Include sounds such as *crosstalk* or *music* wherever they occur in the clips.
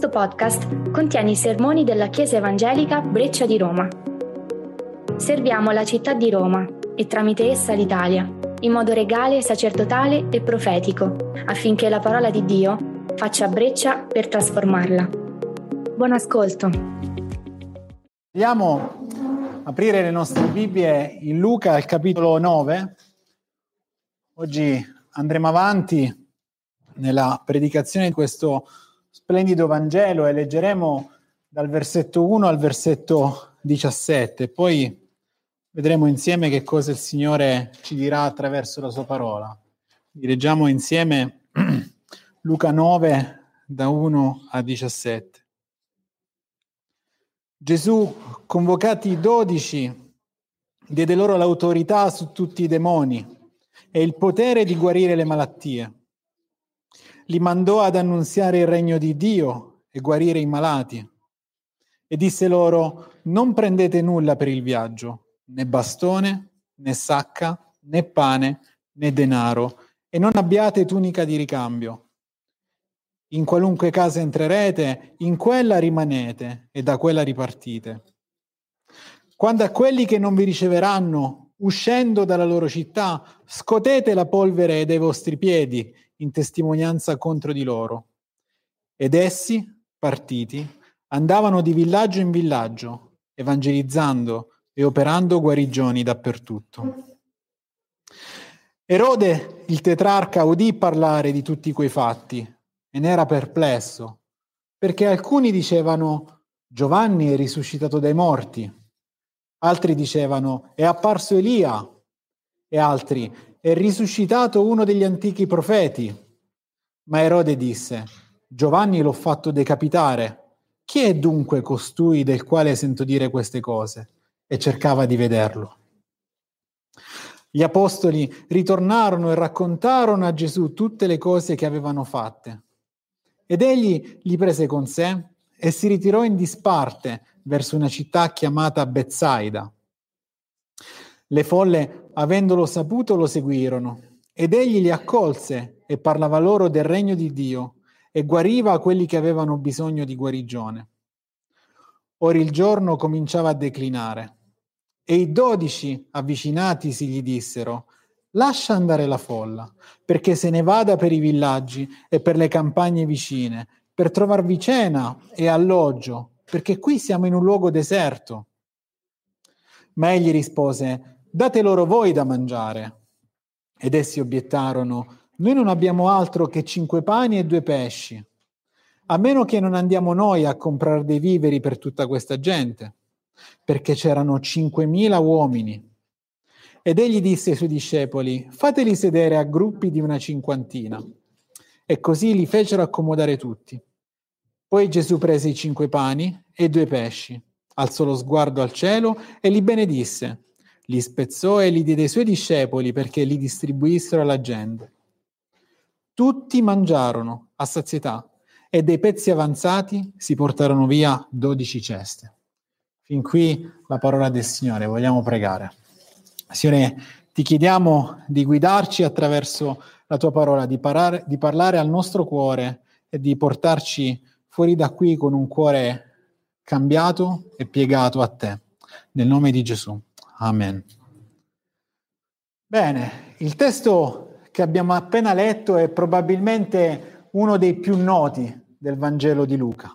Questo podcast contiene i sermoni della Chiesa Evangelica Breccia di Roma. Serviamo la città di Roma e tramite essa l'Italia, in modo regale, sacerdotale e profetico, affinché la parola di Dio faccia breccia per trasformarla. Buon ascolto. Vogliamo aprire le nostre Bibbie in Luca al capitolo 9. Oggi andremo avanti nella predicazione di questo splendido Vangelo e leggeremo dal versetto 1 al versetto 17. Poi vedremo insieme che cosa il Signore ci dirà attraverso la sua parola. Leggiamo insieme *clears throat* Luca 9 da 1 a 17. Gesù, convocati i dodici, diede loro l'autorità su tutti i demoni e il potere di guarire le malattie li mandò ad annunziare il regno di Dio e guarire i malati. E disse loro, non prendete nulla per il viaggio, né bastone, né sacca, né pane, né denaro, e non abbiate tunica di ricambio. In qualunque casa entrerete, in quella rimanete e da quella ripartite. Quando a quelli che non vi riceveranno, uscendo dalla loro città, scotete la polvere dai vostri piedi in testimonianza contro di loro. Ed essi, partiti, andavano di villaggio in villaggio, evangelizzando e operando guarigioni dappertutto. Erode, il tetrarca, udì parlare di tutti quei fatti e ne era perplesso, perché alcuni dicevano Giovanni è risuscitato dai morti, altri dicevano è apparso Elia e altri è risuscitato uno degli antichi profeti. Ma Erode disse, Giovanni l'ho fatto decapitare. Chi è dunque costui del quale sento dire queste cose? E cercava di vederlo. Gli apostoli ritornarono e raccontarono a Gesù tutte le cose che avevano fatte. Ed egli li prese con sé e si ritirò in disparte verso una città chiamata Bezzaida. Le folle avendolo saputo, lo seguirono. Ed egli li accolse e parlava loro del regno di Dio e guariva quelli che avevano bisogno di guarigione. Ora il giorno cominciava a declinare e i dodici avvicinatisi gli dissero, lascia andare la folla, perché se ne vada per i villaggi e per le campagne vicine, per trovarvi cena e alloggio, perché qui siamo in un luogo deserto. Ma egli rispose, date loro voi da mangiare. Ed essi obiettarono, noi non abbiamo altro che cinque pani e due pesci, a meno che non andiamo noi a comprare dei viveri per tutta questa gente, perché c'erano cinquemila uomini. Ed egli disse ai suoi discepoli, fateli sedere a gruppi di una cinquantina. E così li fecero accomodare tutti. Poi Gesù prese i cinque pani e due pesci, alzò lo sguardo al cielo e li benedisse li spezzò e li diede ai suoi discepoli perché li distribuissero alla gente. Tutti mangiarono a sazietà e dei pezzi avanzati si portarono via dodici ceste. Fin qui la parola del Signore, vogliamo pregare. Signore, ti chiediamo di guidarci attraverso la tua parola, di, parare, di parlare al nostro cuore e di portarci fuori da qui con un cuore cambiato e piegato a te. Nel nome di Gesù. Amen. Bene, il testo che abbiamo appena letto è probabilmente uno dei più noti del Vangelo di Luca.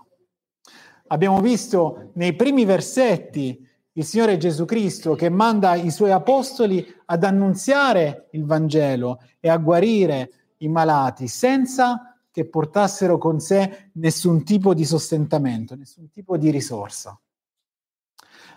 Abbiamo visto nei primi versetti il Signore Gesù Cristo che manda i suoi apostoli ad annunziare il Vangelo e a guarire i malati senza che portassero con sé nessun tipo di sostentamento, nessun tipo di risorsa.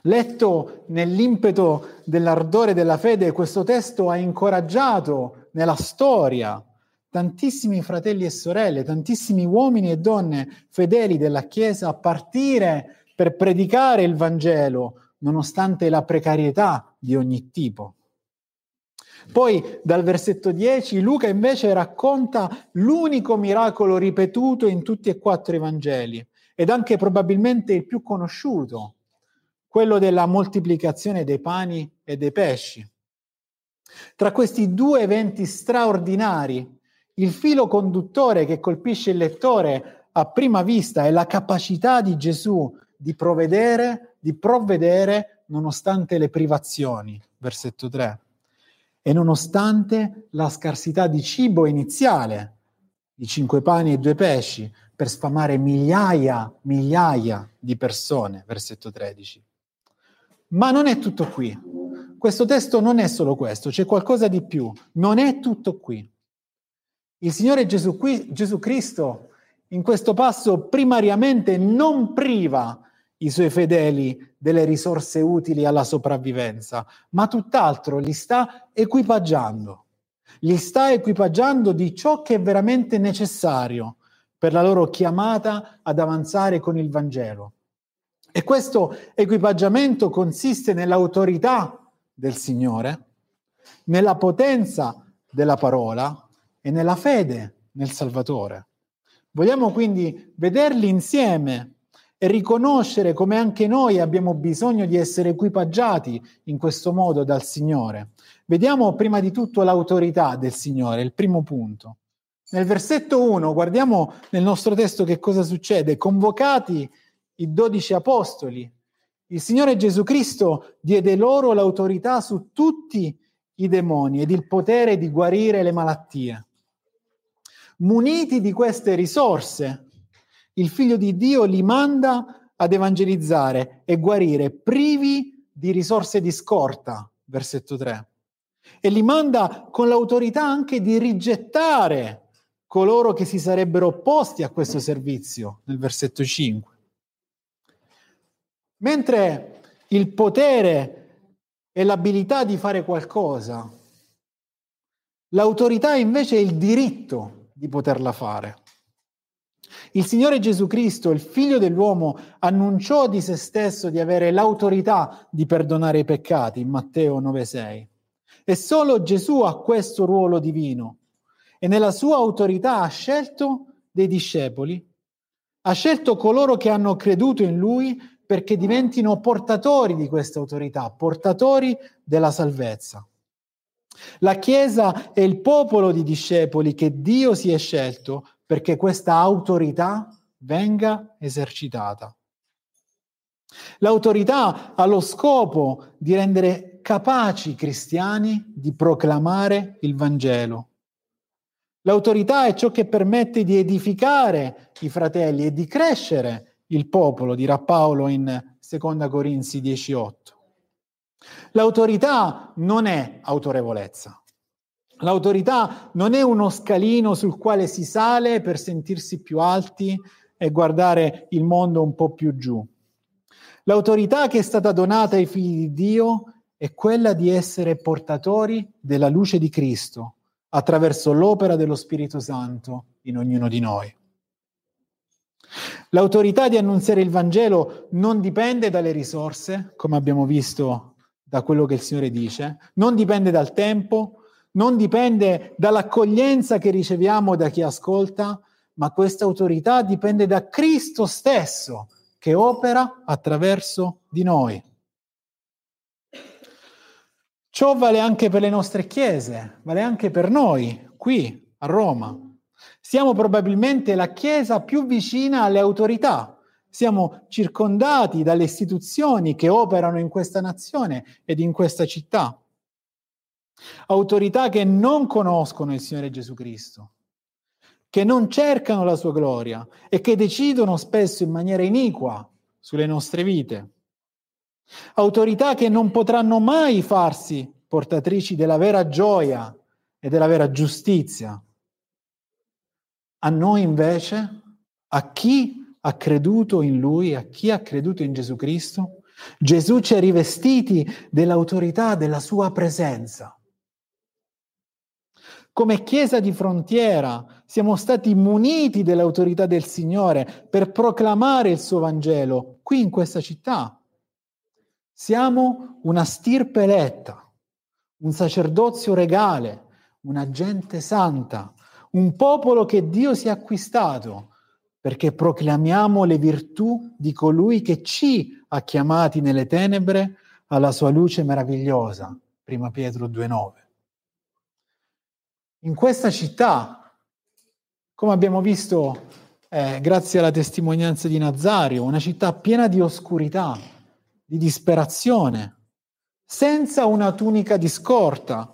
Letto nell'impeto dell'ardore della fede, questo testo ha incoraggiato nella storia tantissimi fratelli e sorelle, tantissimi uomini e donne fedeli della Chiesa a partire per predicare il Vangelo, nonostante la precarietà di ogni tipo. Poi dal versetto 10 Luca invece racconta l'unico miracolo ripetuto in tutti e quattro i Vangeli ed anche probabilmente il più conosciuto, quello della moltiplicazione dei pani e dei pesci. Tra questi due eventi straordinari, il filo conduttore che colpisce il lettore a prima vista è la capacità di Gesù di provvedere, di provvedere nonostante le privazioni, versetto 3, e nonostante la scarsità di cibo iniziale, di cinque pani e due pesci, per sfamare migliaia, migliaia di persone, versetto 13. Ma non è tutto qui. Questo testo non è solo questo, c'è qualcosa di più. Non è tutto qui. Il Signore Gesù, qui, Gesù Cristo in questo passo primariamente non priva i suoi fedeli delle risorse utili alla sopravvivenza, ma tutt'altro li sta equipaggiando. Li sta equipaggiando di ciò che è veramente necessario per la loro chiamata ad avanzare con il Vangelo. E questo equipaggiamento consiste nell'autorità del Signore, nella potenza della parola e nella fede nel Salvatore. Vogliamo quindi vederli insieme e riconoscere come anche noi abbiamo bisogno di essere equipaggiati in questo modo dal Signore. Vediamo prima di tutto l'autorità del Signore, il primo punto. Nel versetto 1 guardiamo nel nostro testo che cosa succede. Convocati i dodici apostoli, il Signore Gesù Cristo diede loro l'autorità su tutti i demoni ed il potere di guarire le malattie. Muniti di queste risorse, il figlio di Dio li manda ad evangelizzare e guarire privi di risorse di scorta, versetto 3. E li manda con l'autorità anche di rigettare coloro che si sarebbero opposti a questo servizio, nel versetto 5. Mentre il potere e l'abilità di fare qualcosa, l'autorità invece è il diritto di poterla fare. Il Signore Gesù Cristo, il Figlio dell'uomo, annunciò di se stesso di avere l'autorità di perdonare i peccati in Matteo 9:6. E solo Gesù ha questo ruolo divino e nella sua autorità ha scelto dei discepoli, ha scelto coloro che hanno creduto in lui perché diventino portatori di questa autorità, portatori della salvezza. La Chiesa è il popolo di discepoli che Dio si è scelto perché questa autorità venga esercitata. L'autorità ha lo scopo di rendere capaci i cristiani di proclamare il Vangelo. L'autorità è ciò che permette di edificare i fratelli e di crescere il popolo, dirà Paolo in 2 Corinzi 10:8. L'autorità non è autorevolezza. L'autorità non è uno scalino sul quale si sale per sentirsi più alti e guardare il mondo un po' più giù. L'autorità che è stata donata ai figli di Dio è quella di essere portatori della luce di Cristo attraverso l'opera dello Spirito Santo in ognuno di noi. L'autorità di annunziare il Vangelo non dipende dalle risorse, come abbiamo visto da quello che il Signore dice, non dipende dal tempo, non dipende dall'accoglienza che riceviamo da chi ascolta, ma questa autorità dipende da Cristo stesso che opera attraverso di noi. Ciò vale anche per le nostre chiese, vale anche per noi qui a Roma. Siamo probabilmente la chiesa più vicina alle autorità. Siamo circondati dalle istituzioni che operano in questa nazione ed in questa città. Autorità che non conoscono il Signore Gesù Cristo, che non cercano la sua gloria e che decidono spesso in maniera iniqua sulle nostre vite. Autorità che non potranno mai farsi portatrici della vera gioia e della vera giustizia. A noi invece, a chi ha creduto in Lui, a chi ha creduto in Gesù Cristo, Gesù ci ha rivestiti dell'autorità della sua presenza. Come Chiesa di frontiera siamo stati muniti dell'autorità del Signore per proclamare il suo Vangelo qui in questa città. Siamo una stirpe eletta, un sacerdozio regale, una gente santa, un popolo che Dio si è acquistato perché proclamiamo le virtù di colui che ci ha chiamati nelle tenebre alla sua luce meravigliosa. Prima Pietro 2,9 in questa città, come abbiamo visto eh, grazie alla testimonianza di Nazario, una città piena di oscurità, di disperazione, senza una tunica di scorta,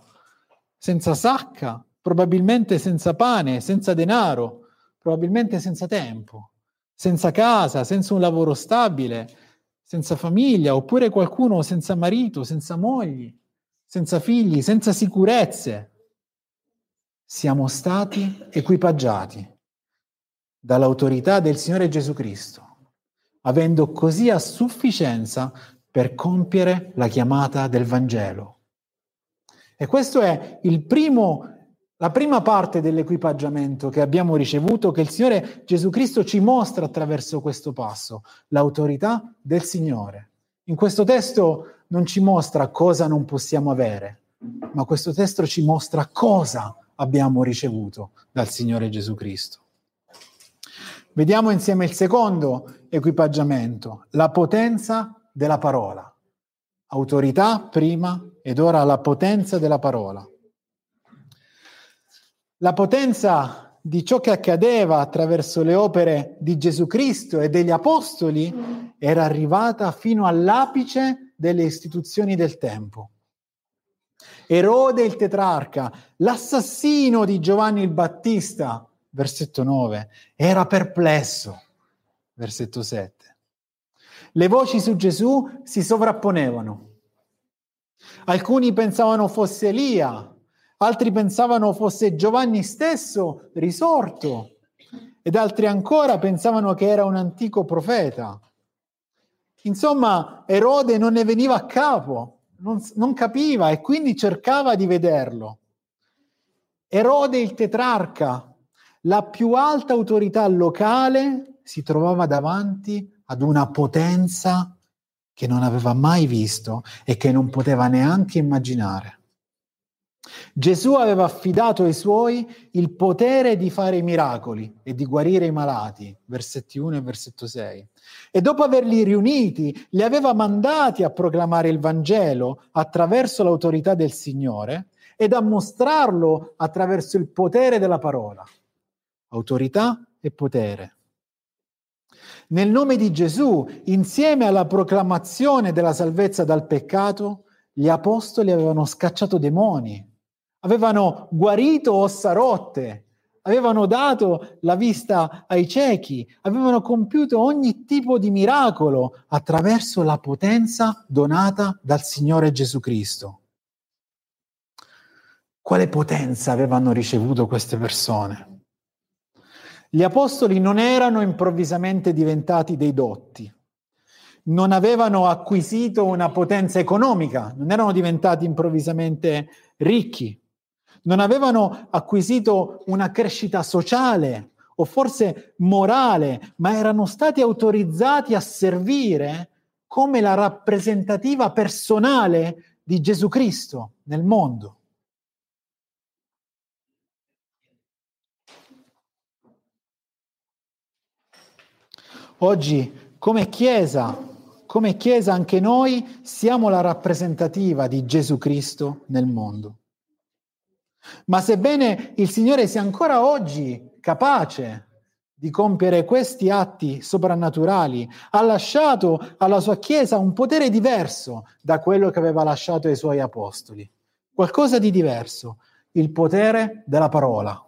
senza sacca, probabilmente senza pane, senza denaro, probabilmente senza tempo, senza casa, senza un lavoro stabile, senza famiglia, oppure qualcuno senza marito, senza mogli, senza figli, senza sicurezze. Siamo stati equipaggiati dall'autorità del Signore Gesù Cristo, avendo così a sufficienza per compiere la chiamata del Vangelo. E questo è primo, la prima parte dell'equipaggiamento che abbiamo ricevuto, che il Signore Gesù Cristo ci mostra attraverso questo passo, l'autorità del Signore. In questo testo non ci mostra cosa non possiamo avere, ma questo testo ci mostra cosa abbiamo ricevuto dal Signore Gesù Cristo. Vediamo insieme il secondo equipaggiamento, la potenza della parola. Autorità prima ed ora la potenza della parola. La potenza di ciò che accadeva attraverso le opere di Gesù Cristo e degli Apostoli era arrivata fino all'apice delle istituzioni del tempo. Erode il tetrarca, l'assassino di Giovanni il Battista, versetto 9, era perplesso, versetto 7. Le voci su Gesù si sovrapponevano. Alcuni pensavano fosse Elia, altri pensavano fosse Giovanni stesso risorto ed altri ancora pensavano che era un antico profeta. Insomma, Erode non ne veniva a capo, non, non capiva e quindi cercava di vederlo. Erode il tetrarca, la più alta autorità locale, si trovava davanti ad una potenza che non aveva mai visto e che non poteva neanche immaginare. Gesù aveva affidato ai suoi il potere di fare i miracoli e di guarire i malati, versetti 1 e versetto 6. E dopo averli riuniti, li aveva mandati a proclamare il Vangelo attraverso l'autorità del Signore ed a mostrarlo attraverso il potere della parola. Autorità e potere. Nel nome di Gesù, insieme alla proclamazione della salvezza dal peccato, gli apostoli avevano scacciato demoni, avevano guarito ossa rotte, avevano dato la vista ai ciechi, avevano compiuto ogni tipo di miracolo attraverso la potenza donata dal Signore Gesù Cristo. Quale potenza avevano ricevuto queste persone? Gli apostoli non erano improvvisamente diventati dei dotti, non avevano acquisito una potenza economica, non erano diventati improvvisamente ricchi, non avevano acquisito una crescita sociale o forse morale, ma erano stati autorizzati a servire come la rappresentativa personale di Gesù Cristo nel mondo. Oggi come Chiesa, come Chiesa anche noi siamo la rappresentativa di Gesù Cristo nel mondo. Ma sebbene il Signore sia ancora oggi capace di compiere questi atti soprannaturali, ha lasciato alla sua Chiesa un potere diverso da quello che aveva lasciato ai suoi apostoli. Qualcosa di diverso, il potere della parola.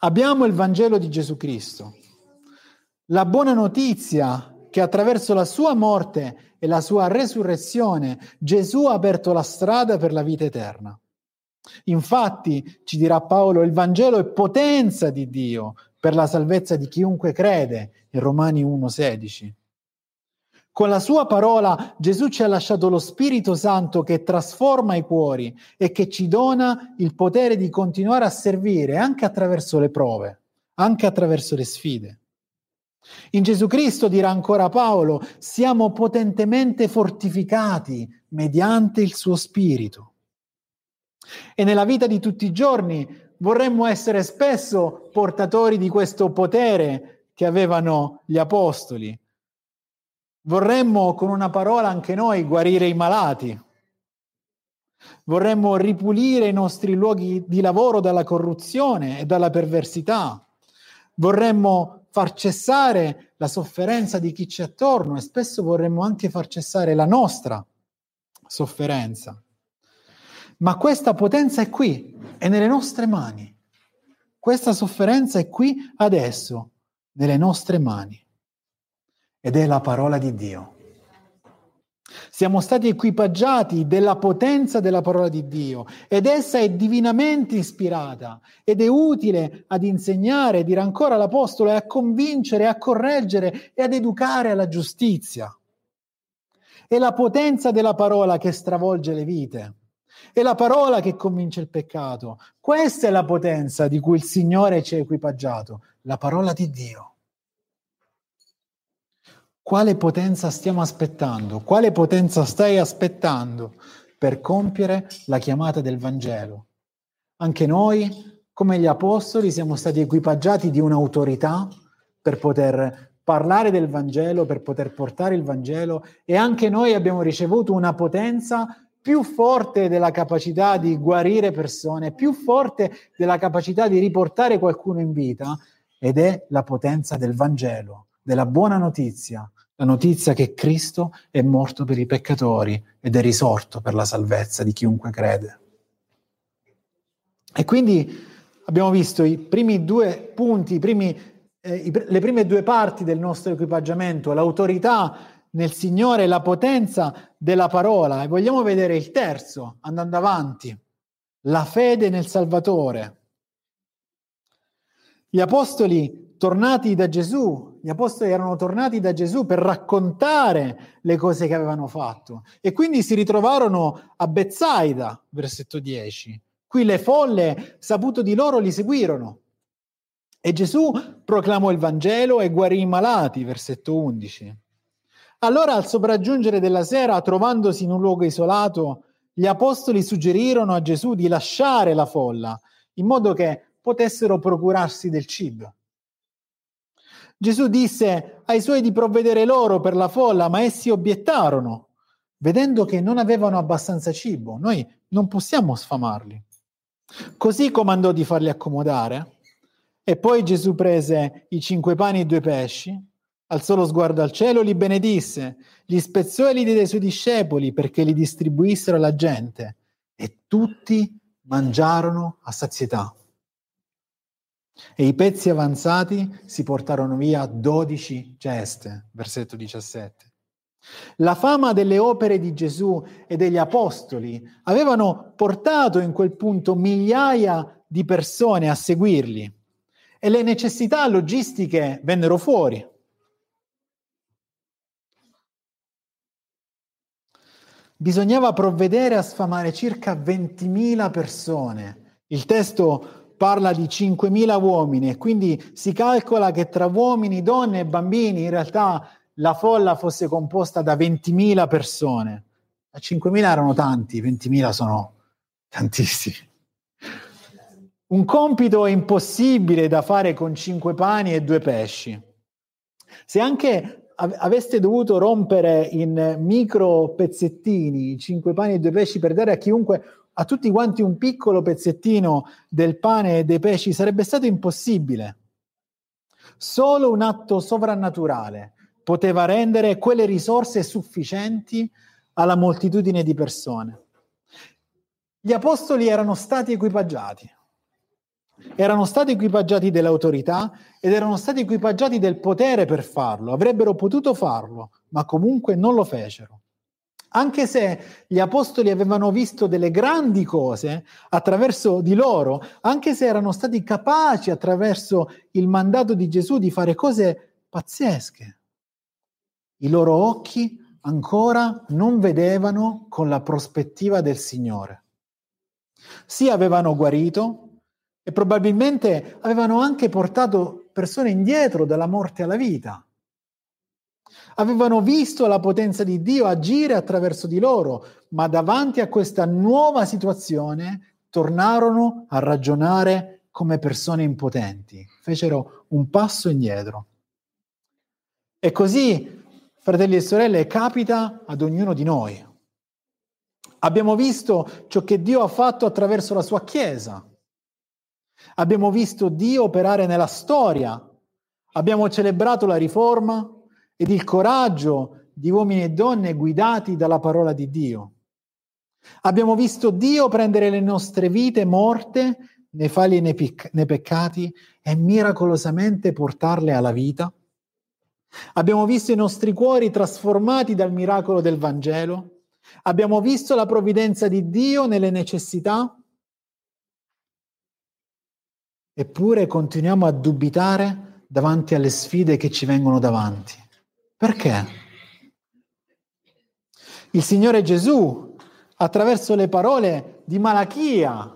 Abbiamo il Vangelo di Gesù Cristo la buona notizia che attraverso la sua morte e la sua resurrezione Gesù ha aperto la strada per la vita eterna. Infatti, ci dirà Paolo, il Vangelo è potenza di Dio per la salvezza di chiunque crede, in Romani 1,16. Con la sua parola Gesù ci ha lasciato lo Spirito Santo che trasforma i cuori e che ci dona il potere di continuare a servire anche attraverso le prove, anche attraverso le sfide. In Gesù Cristo, dirà ancora Paolo, siamo potentemente fortificati mediante il suo Spirito. E nella vita di tutti i giorni vorremmo essere spesso portatori di questo potere che avevano gli Apostoli. Vorremmo con una parola anche noi guarire i malati. Vorremmo ripulire i nostri luoghi di lavoro dalla corruzione e dalla perversità vorremmo far cessare la sofferenza di chi ci è attorno e spesso vorremmo anche far cessare la nostra sofferenza. Ma questa potenza è qui, è nelle nostre mani. Questa sofferenza è qui adesso, nelle nostre mani. Ed è la parola di Dio. Siamo stati equipaggiati della potenza della parola di Dio ed essa è divinamente ispirata ed è utile ad insegnare, dire ancora l'Apostolo, e a convincere, a correggere e ad educare alla giustizia. È la potenza della parola che stravolge le vite. È la parola che convince il peccato. Questa è la potenza di cui il Signore ci ha equipaggiato, la parola di Dio. Quale potenza stiamo aspettando? Quale potenza stai aspettando per compiere la chiamata del Vangelo? Anche noi, come gli Apostoli, siamo stati equipaggiati di un'autorità per poter parlare del Vangelo, per poter portare il Vangelo e anche noi abbiamo ricevuto una potenza più forte della capacità di guarire persone, più forte della capacità di riportare qualcuno in vita ed è la potenza del Vangelo, della buona notizia la notizia che Cristo è morto per i peccatori ed è risorto per la salvezza di chiunque crede. E quindi abbiamo visto i primi due punti, primi, eh, i, le prime due parti del nostro equipaggiamento, l'autorità nel Signore la potenza della parola. E vogliamo vedere il terzo, andando avanti, la fede nel Salvatore. Gli apostoli tornati da Gesù, gli apostoli erano tornati da Gesù per raccontare le cose che avevano fatto e quindi si ritrovarono a Bezzaida, versetto 10. Qui le folle, saputo di loro, li seguirono. E Gesù proclamò il Vangelo e guarì i malati, versetto 11. Allora al sopraggiungere della sera, trovandosi in un luogo isolato, gli apostoli suggerirono a Gesù di lasciare la folla, in modo che potessero procurarsi del cibo. Gesù disse ai suoi di provvedere loro per la folla, ma essi obiettarono, vedendo che non avevano abbastanza cibo. Noi non possiamo sfamarli. Così comandò di farli accomodare. E poi Gesù prese i cinque pani e i due pesci, alzò lo sguardo al cielo, li benedisse, li spezzò e li diede ai suoi discepoli perché li distribuissero alla gente. E tutti mangiarono a sazietà. E i pezzi avanzati si portarono via dodici ceste, versetto 17. La fama delle opere di Gesù e degli apostoli avevano portato in quel punto migliaia di persone a seguirli e le necessità logistiche vennero fuori. Bisognava provvedere a sfamare circa 20.000 persone. Il testo parla di 5.000 uomini e quindi si calcola che tra uomini, donne e bambini in realtà la folla fosse composta da 20.000 persone. A 5.000 erano tanti, 20.000 sono tantissimi. Un compito impossibile da fare con cinque pani e due pesci. Se anche aveste dovuto rompere in micro pezzettini cinque pani e due pesci per dare a chiunque a tutti quanti un piccolo pezzettino del pane e dei pesci sarebbe stato impossibile. Solo un atto sovrannaturale poteva rendere quelle risorse sufficienti alla moltitudine di persone. Gli apostoli erano stati equipaggiati, erano stati equipaggiati dell'autorità ed erano stati equipaggiati del potere per farlo, avrebbero potuto farlo, ma comunque non lo fecero. Anche se gli apostoli avevano visto delle grandi cose attraverso di loro, anche se erano stati capaci attraverso il mandato di Gesù di fare cose pazzesche, i loro occhi ancora non vedevano con la prospettiva del Signore. Sì, avevano guarito e probabilmente avevano anche portato persone indietro dalla morte alla vita avevano visto la potenza di Dio agire attraverso di loro, ma davanti a questa nuova situazione tornarono a ragionare come persone impotenti, fecero un passo indietro. E così, fratelli e sorelle, capita ad ognuno di noi. Abbiamo visto ciò che Dio ha fatto attraverso la sua Chiesa. Abbiamo visto Dio operare nella storia. Abbiamo celebrato la riforma ed il coraggio di uomini e donne guidati dalla parola di Dio. Abbiamo visto Dio prendere le nostre vite morte nei falli e nei, pic- nei peccati e miracolosamente portarle alla vita. Abbiamo visto i nostri cuori trasformati dal miracolo del Vangelo. Abbiamo visto la provvidenza di Dio nelle necessità. Eppure continuiamo a dubitare davanti alle sfide che ci vengono davanti. Perché? Il Signore Gesù, attraverso le parole di Malachia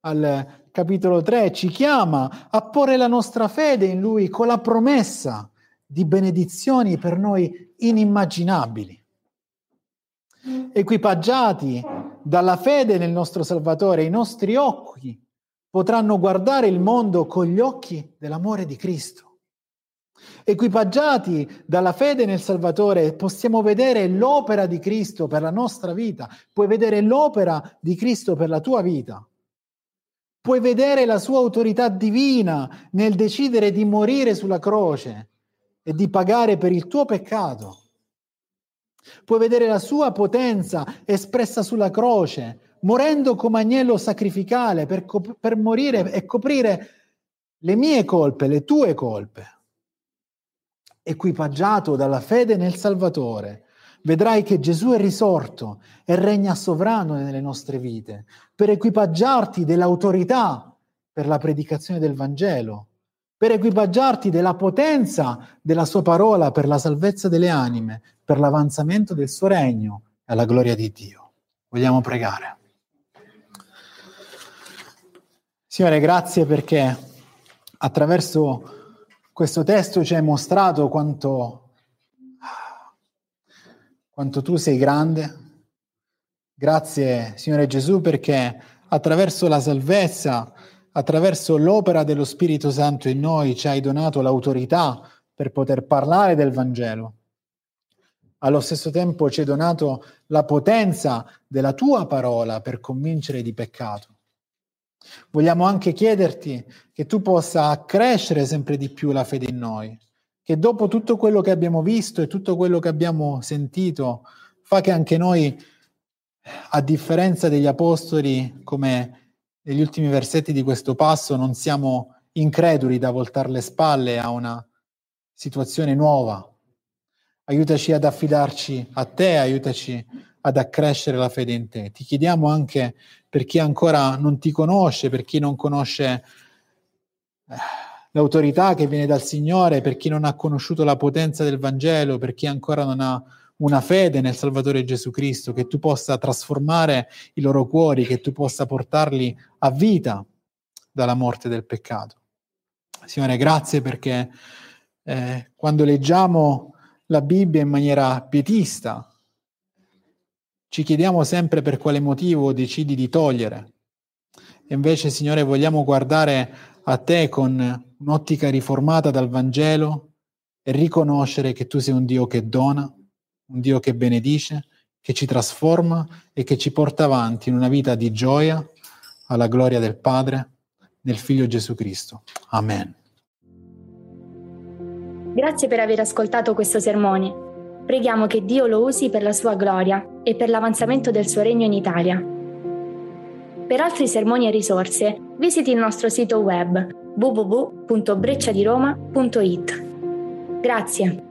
al capitolo 3, ci chiama a porre la nostra fede in Lui con la promessa di benedizioni per noi inimmaginabili. Equipaggiati dalla fede nel nostro Salvatore, i nostri occhi potranno guardare il mondo con gli occhi dell'amore di Cristo. Equipaggiati dalla fede nel Salvatore, possiamo vedere l'opera di Cristo per la nostra vita, puoi vedere l'opera di Cristo per la tua vita. Puoi vedere la sua autorità divina nel decidere di morire sulla croce e di pagare per il tuo peccato. Puoi vedere la sua potenza espressa sulla croce, morendo come agnello sacrificale per, cop- per morire e coprire le mie colpe, le tue colpe. Equipaggiato dalla fede nel Salvatore, vedrai che Gesù è risorto e regna sovrano nelle nostre vite, per equipaggiarti dell'autorità per la predicazione del Vangelo, per equipaggiarti della potenza della sua parola per la salvezza delle anime, per l'avanzamento del suo regno e alla gloria di Dio. Vogliamo pregare. Signore, grazie perché attraverso questo testo ci hai mostrato quanto, quanto tu sei grande. Grazie, Signore Gesù, perché attraverso la salvezza attraverso l'opera dello Spirito Santo in noi ci hai donato l'autorità per poter parlare del Vangelo. Allo stesso tempo ci hai donato la potenza della tua parola per convincere di peccato. Vogliamo anche chiederti che tu possa accrescere sempre di più la fede in noi, che dopo tutto quello che abbiamo visto e tutto quello che abbiamo sentito, fa che anche noi, a differenza degli apostoli, come negli ultimi versetti di questo passo non siamo increduli da voltare le spalle a una situazione nuova. Aiutaci ad affidarci a te, aiutaci ad accrescere la fede in te. Ti chiediamo anche per chi ancora non ti conosce, per chi non conosce eh, l'autorità che viene dal Signore, per chi non ha conosciuto la potenza del Vangelo, per chi ancora non ha una fede nel Salvatore Gesù Cristo, che tu possa trasformare i loro cuori, che tu possa portarli a vita dalla morte del peccato. Signore, grazie perché eh, quando leggiamo la Bibbia in maniera pietista, ci chiediamo sempre per quale motivo decidi di togliere. E invece, Signore, vogliamo guardare a te con un'ottica riformata dal Vangelo e riconoscere che tu sei un Dio che dona, un Dio che benedice, che ci trasforma e che ci porta avanti in una vita di gioia alla gloria del Padre, nel Figlio Gesù Cristo. Amen. Grazie per aver ascoltato questo sermone. Preghiamo che Dio lo usi per la sua gloria e per l'avanzamento del suo regno in Italia. Per altri sermoni e risorse, visiti il nostro sito web www.brecciadiroma.it. Grazie.